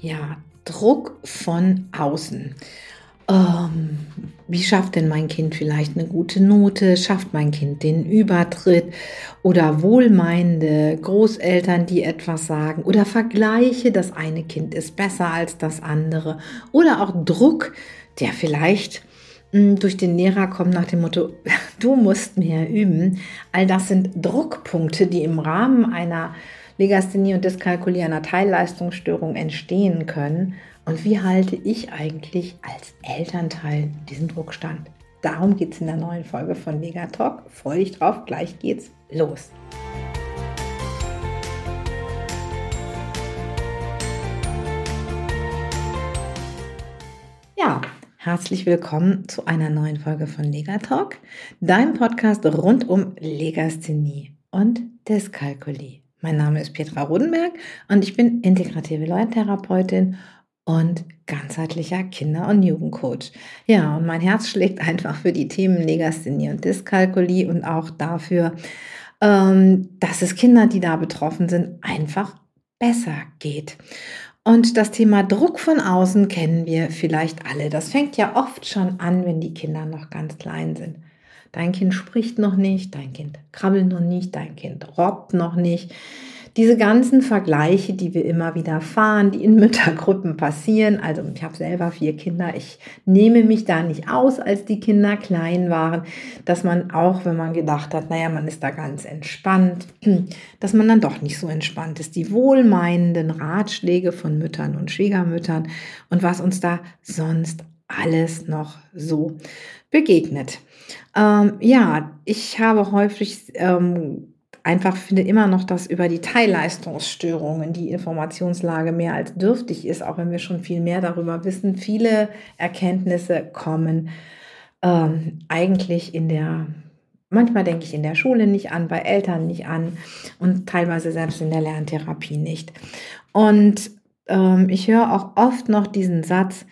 Ja, Druck von außen. Ähm, wie schafft denn mein Kind vielleicht eine gute Note? Schafft mein Kind den Übertritt? Oder wohlmeinende Großeltern, die etwas sagen? Oder Vergleiche, das eine Kind ist besser als das andere? Oder auch Druck, der vielleicht hm, durch den Lehrer kommt nach dem Motto, du musst mehr üben. All das sind Druckpunkte, die im Rahmen einer Legasthenie und Dyskalkulie einer Teilleistungsstörung entstehen können. Und wie halte ich eigentlich als Elternteil diesen Druck stand? Darum geht es in der neuen Folge von Legatalk. Freue dich drauf, gleich geht's los. Ja, herzlich willkommen zu einer neuen Folge von Legatalk, deinem Podcast rund um Legasthenie und Dyskalkulie. Mein Name ist Petra Rodenberg und ich bin integrative Leuentherapeutin und ganzheitlicher Kinder- und Jugendcoach. Ja, und mein Herz schlägt einfach für die Themen Legasthenie und Dyskalkulie und auch dafür, ähm, dass es Kinder, die da betroffen sind, einfach besser geht. Und das Thema Druck von außen kennen wir vielleicht alle. Das fängt ja oft schon an, wenn die Kinder noch ganz klein sind. Dein Kind spricht noch nicht, dein Kind krabbelt noch nicht, dein Kind robbt noch nicht. Diese ganzen Vergleiche, die wir immer wieder fahren, die in Müttergruppen passieren. Also ich habe selber vier Kinder. Ich nehme mich da nicht aus, als die Kinder klein waren, dass man auch, wenn man gedacht hat, naja, man ist da ganz entspannt, dass man dann doch nicht so entspannt ist. Die wohlmeinenden Ratschläge von Müttern und Schwiegermüttern und was uns da sonst alles noch so begegnet. Ähm, ja, ich habe häufig ähm, einfach finde immer noch, dass über die Teilleistungsstörungen die Informationslage mehr als dürftig ist, auch wenn wir schon viel mehr darüber wissen. Viele Erkenntnisse kommen ähm, eigentlich in der, manchmal denke ich in der Schule nicht an, bei Eltern nicht an und teilweise selbst in der Lerntherapie nicht. Und ähm, ich höre auch oft noch diesen Satz,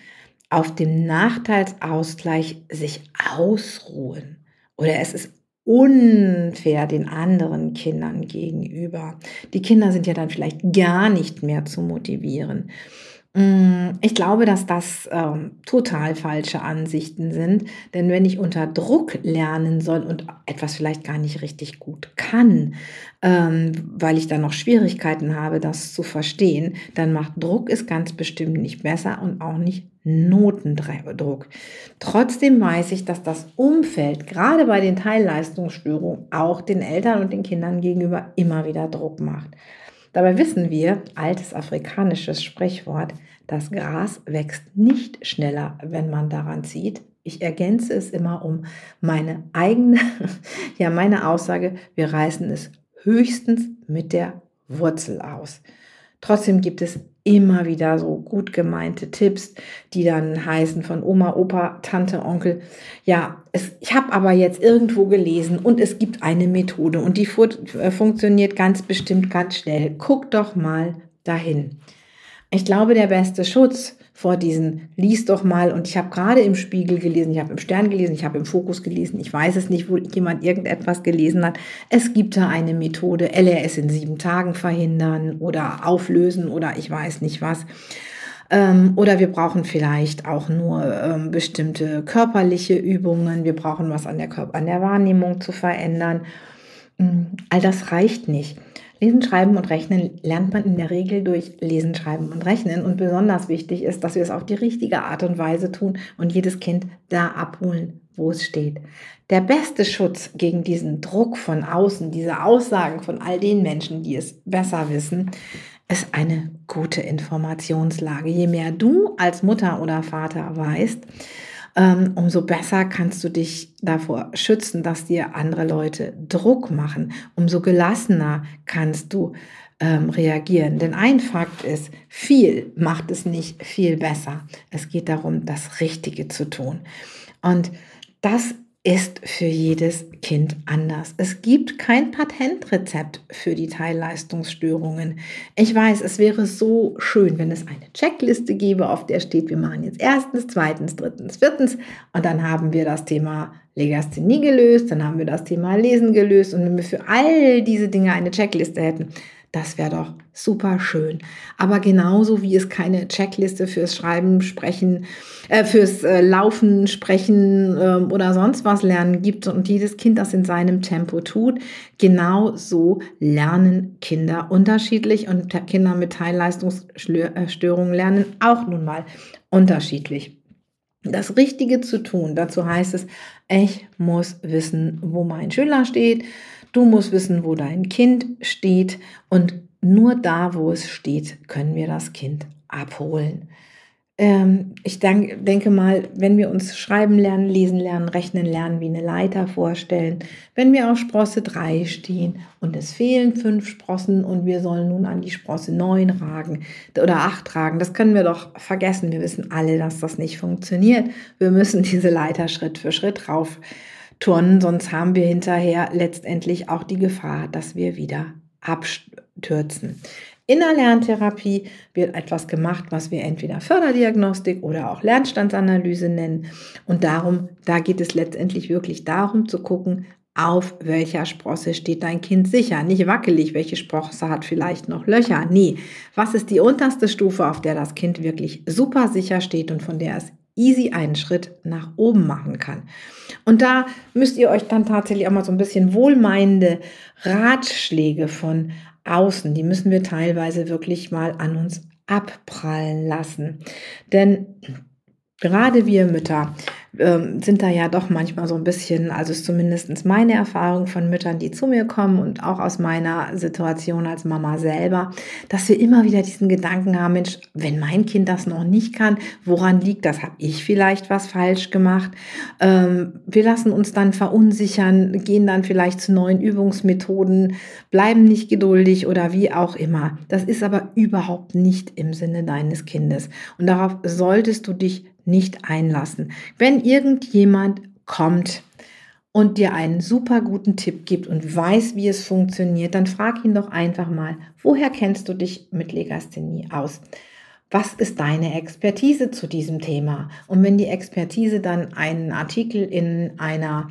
auf dem Nachteilsausgleich sich ausruhen oder es ist unfair den anderen Kindern gegenüber. Die Kinder sind ja dann vielleicht gar nicht mehr zu motivieren. Mm, ich glaube, dass das ähm, total falsche Ansichten sind, denn wenn ich unter Druck lernen soll und etwas vielleicht gar nicht richtig gut kann, ähm, weil ich dann noch Schwierigkeiten habe, das zu verstehen, dann macht Druck es ganz bestimmt nicht besser und auch nicht Notendruck. Trotzdem weiß ich, dass das Umfeld gerade bei den Teilleistungsstörungen auch den Eltern und den Kindern gegenüber immer wieder Druck macht. Dabei wissen wir, altes afrikanisches Sprichwort, das Gras wächst nicht schneller, wenn man daran zieht. Ich ergänze es immer um meine eigene, ja, meine Aussage, wir reißen es höchstens mit der Wurzel aus. Trotzdem gibt es immer wieder so gut gemeinte Tipps, die dann heißen von Oma, Opa, Tante, Onkel. Ja, es, ich habe aber jetzt irgendwo gelesen und es gibt eine Methode und die äh, funktioniert ganz bestimmt ganz schnell. Guck doch mal dahin. Ich glaube, der beste Schutz vor diesen, lies doch mal, und ich habe gerade im Spiegel gelesen, ich habe im Stern gelesen, ich habe im Fokus gelesen, ich weiß es nicht, wo jemand irgendetwas gelesen hat. Es gibt da eine Methode, LRS in sieben Tagen verhindern oder auflösen oder ich weiß nicht was. Ähm, oder wir brauchen vielleicht auch nur ähm, bestimmte körperliche Übungen, wir brauchen was an der, Körper, an der Wahrnehmung zu verändern. Mm, all das reicht nicht. Lesen, Schreiben und Rechnen lernt man in der Regel durch Lesen, Schreiben und Rechnen. Und besonders wichtig ist, dass wir es auf die richtige Art und Weise tun und jedes Kind da abholen, wo es steht. Der beste Schutz gegen diesen Druck von außen, diese Aussagen von all den Menschen, die es besser wissen, ist eine gute Informationslage. Je mehr du als Mutter oder Vater weißt, umso besser kannst du dich davor schützen, dass dir andere Leute Druck machen. Umso gelassener kannst du ähm, reagieren. Denn ein Fakt ist, viel macht es nicht viel besser. Es geht darum, das Richtige zu tun. Und das ist für jedes Kind anders. Es gibt kein Patentrezept für die Teilleistungsstörungen. Ich weiß, es wäre so schön, wenn es eine Checkliste gäbe, auf der steht, wir machen jetzt erstens, zweitens, drittens, viertens und dann haben wir das Thema Legasthenie gelöst, dann haben wir das Thema Lesen gelöst und wenn wir für all diese Dinge eine Checkliste hätten, Das wäre doch super schön. Aber genauso wie es keine Checkliste fürs Schreiben, Sprechen, äh, fürs äh, Laufen, Sprechen äh, oder sonst was lernen gibt und jedes Kind das in seinem Tempo tut, genauso lernen Kinder unterschiedlich und Kinder mit Teilleistungsstörungen lernen auch nun mal unterschiedlich. Das Richtige zu tun, dazu heißt es, ich muss wissen, wo mein Schüler steht Du musst wissen, wo dein Kind steht und nur da, wo es steht, können wir das Kind abholen. Ähm, ich denk, denke mal, wenn wir uns schreiben lernen, lesen lernen, rechnen lernen, wie eine Leiter vorstellen, wenn wir auf Sprosse 3 stehen und es fehlen fünf Sprossen und wir sollen nun an die Sprosse 9 ragen oder 8 ragen, das können wir doch vergessen. Wir wissen alle, dass das nicht funktioniert. Wir müssen diese Leiter Schritt für Schritt rauf turnen, sonst haben wir hinterher letztendlich auch die Gefahr, dass wir wieder abstürzen. In der Lerntherapie wird etwas gemacht, was wir entweder Förderdiagnostik oder auch Lernstandsanalyse nennen. Und darum, da geht es letztendlich wirklich darum zu gucken, auf welcher Sprosse steht dein Kind sicher. Nicht wackelig, welche Sprosse hat vielleicht noch Löcher. Nee, was ist die unterste Stufe, auf der das Kind wirklich super sicher steht und von der es easy einen Schritt nach oben machen kann. Und da müsst ihr euch dann tatsächlich auch mal so ein bisschen wohlmeinende Ratschläge von außen, die müssen wir teilweise wirklich mal an uns abprallen lassen. Denn Gerade wir Mütter ähm, sind da ja doch manchmal so ein bisschen, also ist zumindest meine Erfahrung von Müttern, die zu mir kommen und auch aus meiner Situation als Mama selber, dass wir immer wieder diesen Gedanken haben, Mensch, wenn mein Kind das noch nicht kann, woran liegt das? Habe ich vielleicht was falsch gemacht? Ähm, wir lassen uns dann verunsichern, gehen dann vielleicht zu neuen Übungsmethoden, bleiben nicht geduldig oder wie auch immer. Das ist aber überhaupt nicht im Sinne deines Kindes. Und darauf solltest du dich nicht einlassen. Wenn irgendjemand kommt und dir einen super guten Tipp gibt und weiß, wie es funktioniert, dann frag ihn doch einfach mal, woher kennst du dich mit Legasthenie aus? Was ist deine Expertise zu diesem Thema? Und wenn die Expertise dann einen Artikel in einer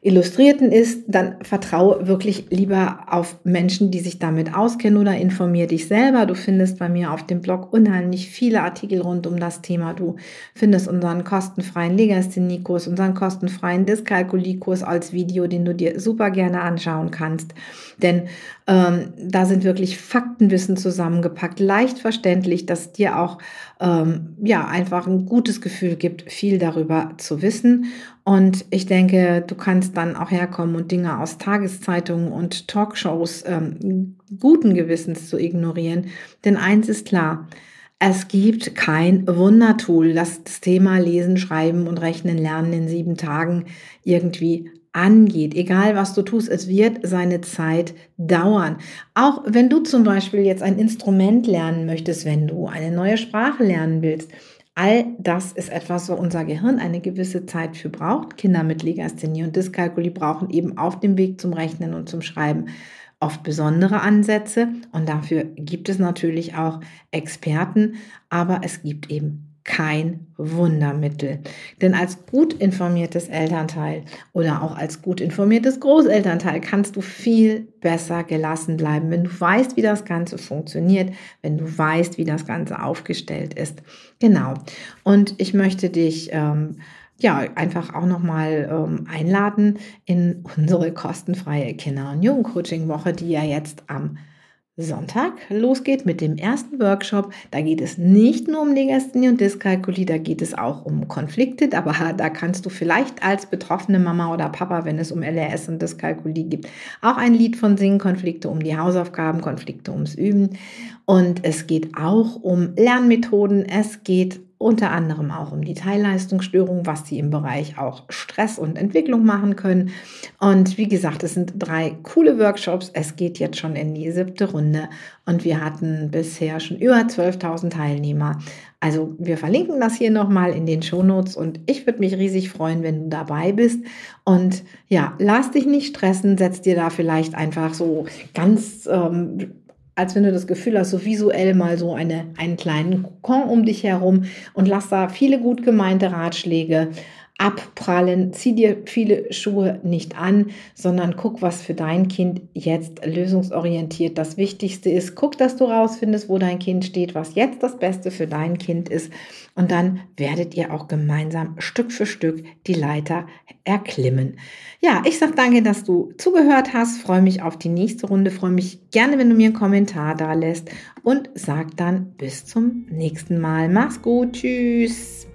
Illustrierten ist, dann vertraue wirklich lieber auf Menschen, die sich damit auskennen oder informier dich selber. Du findest bei mir auf dem Blog unheimlich viele Artikel rund um das Thema. Du findest unseren kostenfreien Legasthenie-Kurs, unseren kostenfreien Dyskalkulie-Kurs als Video, den du dir super gerne anschauen kannst. Denn ähm, da sind wirklich Faktenwissen zusammengepackt, leicht verständlich, dass dir auch ähm, ja einfach ein gutes Gefühl gibt, viel darüber zu wissen. Und ich denke, du kannst dann auch herkommen und Dinge aus Tageszeitungen und Talkshows ähm, guten Gewissens zu ignorieren. Denn eins ist klar, es gibt kein Wundertool, das das Thema Lesen, Schreiben und Rechnen lernen in sieben Tagen irgendwie angeht. Egal was du tust, es wird seine Zeit dauern. Auch wenn du zum Beispiel jetzt ein Instrument lernen möchtest, wenn du eine neue Sprache lernen willst, All das ist etwas, wo unser Gehirn eine gewisse Zeit für braucht. Kinder mit Legasthenie und Dyskalkulie brauchen eben auf dem Weg zum Rechnen und zum Schreiben oft besondere Ansätze. Und dafür gibt es natürlich auch Experten, aber es gibt eben kein Wundermittel. Denn als gut informiertes Elternteil oder auch als gut informiertes Großelternteil kannst du viel besser gelassen bleiben, wenn du weißt, wie das Ganze funktioniert, wenn du weißt, wie das Ganze aufgestellt ist. Genau. Und ich möchte dich ähm, ja, einfach auch nochmal ähm, einladen in unsere kostenfreie Kinder- und Jugendcoaching-Woche, die ja jetzt am Sonntag losgeht mit dem ersten Workshop. Da geht es nicht nur um Legasthenie und Dyskalkulie, da geht es auch um Konflikte, aber da kannst du vielleicht als betroffene Mama oder Papa, wenn es um LRS und Dyskalkulie gibt, auch ein Lied von singen, Konflikte um die Hausaufgaben, Konflikte ums Üben. Und es geht auch um Lernmethoden, es geht unter anderem auch um die Teilleistungsstörung, was sie im Bereich auch Stress und Entwicklung machen können. Und wie gesagt, es sind drei coole Workshops. Es geht jetzt schon in die siebte Runde und wir hatten bisher schon über 12.000 Teilnehmer. Also wir verlinken das hier nochmal in den Shownotes und ich würde mich riesig freuen, wenn du dabei bist. Und ja, lass dich nicht stressen, setz dir da vielleicht einfach so ganz ähm, als wenn du das Gefühl hast, so visuell mal so eine, einen kleinen Kokon um dich herum und lass da viele gut gemeinte Ratschläge abprallen. Zieh dir viele Schuhe nicht an, sondern guck, was für dein Kind jetzt lösungsorientiert das Wichtigste ist. Guck, dass du rausfindest, wo dein Kind steht, was jetzt das Beste für dein Kind ist. Und dann werdet ihr auch gemeinsam Stück für Stück die Leiter erklimmen. Ja, ich sage danke, dass du zugehört hast. Freue mich auf die nächste Runde. Freue mich gerne, wenn du mir einen Kommentar da lässt. Und sag dann bis zum nächsten Mal. Mach's gut. Tschüss.